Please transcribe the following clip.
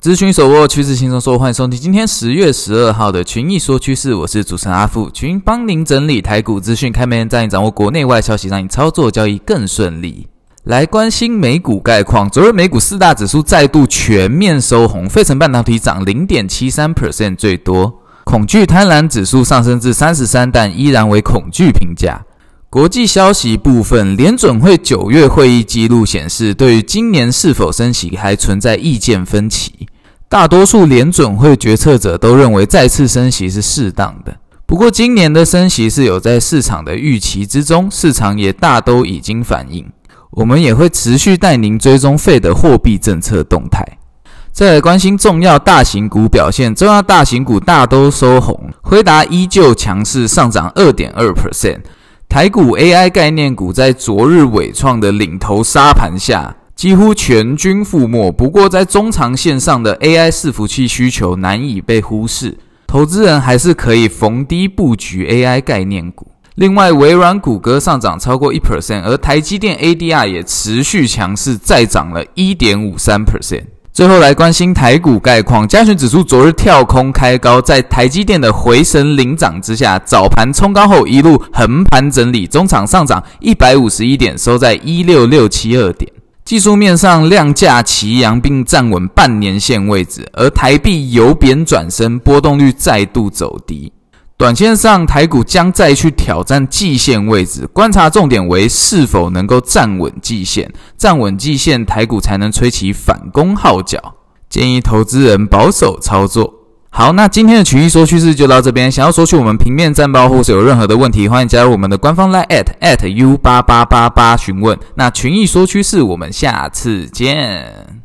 资讯手握趋势轻松说，欢迎收听今天十月十二号的群益说趋势，我是主持人阿富，群帮您整理台股资讯，开门带你掌握国内外消息，让你操作交易更顺利。来关心美股概况，昨日美股四大指数再度全面收红，费城半导体涨零点七三 percent 最多，恐惧贪婪指数上升至三十三，但依然为恐惧评价。国际消息部分，联准会九月会议记录显示，对于今年是否升息还存在意见分歧。大多数联准会决策者都认为再次升息是适当的。不过，今年的升息是有在市场的预期之中，市场也大都已经反映。我们也会持续带您追踪 Fed 的货币政策动态。再来关心重要大型股表现，重要大型股大都收红，辉达依旧强势，上涨二点二 percent。台股 AI 概念股在昨日尾创的领头沙盘下，几乎全军覆没。不过，在中长线上的 AI 伺服器需求难以被忽视，投资人还是可以逢低布局 AI 概念股。另外，微软、谷歌上涨超过一 percent，而台积电 ADR 也持续强势，再涨了一点五三 percent。最后来关心台股概况，加权指数昨日跳空开高，在台积电的回神领涨之下，早盘冲高后一路横盘整理，中场上涨一百五十一点，收在一六六七二点。技术面上量价齐扬，并站稳半年线位置，而台币由贬转升，波动率再度走低。短线上，台股将再去挑战季线位置，观察重点为是否能够站稳季线，站稳季线，台股才能吹起反攻号角。建议投资人保守操作。好，那今天的群益说趋势就到这边。想要索取我们平面战报或是有任何的问题，欢迎加入我们的官方 line at at u 八八八八询问。那群益说趋势，我们下次见。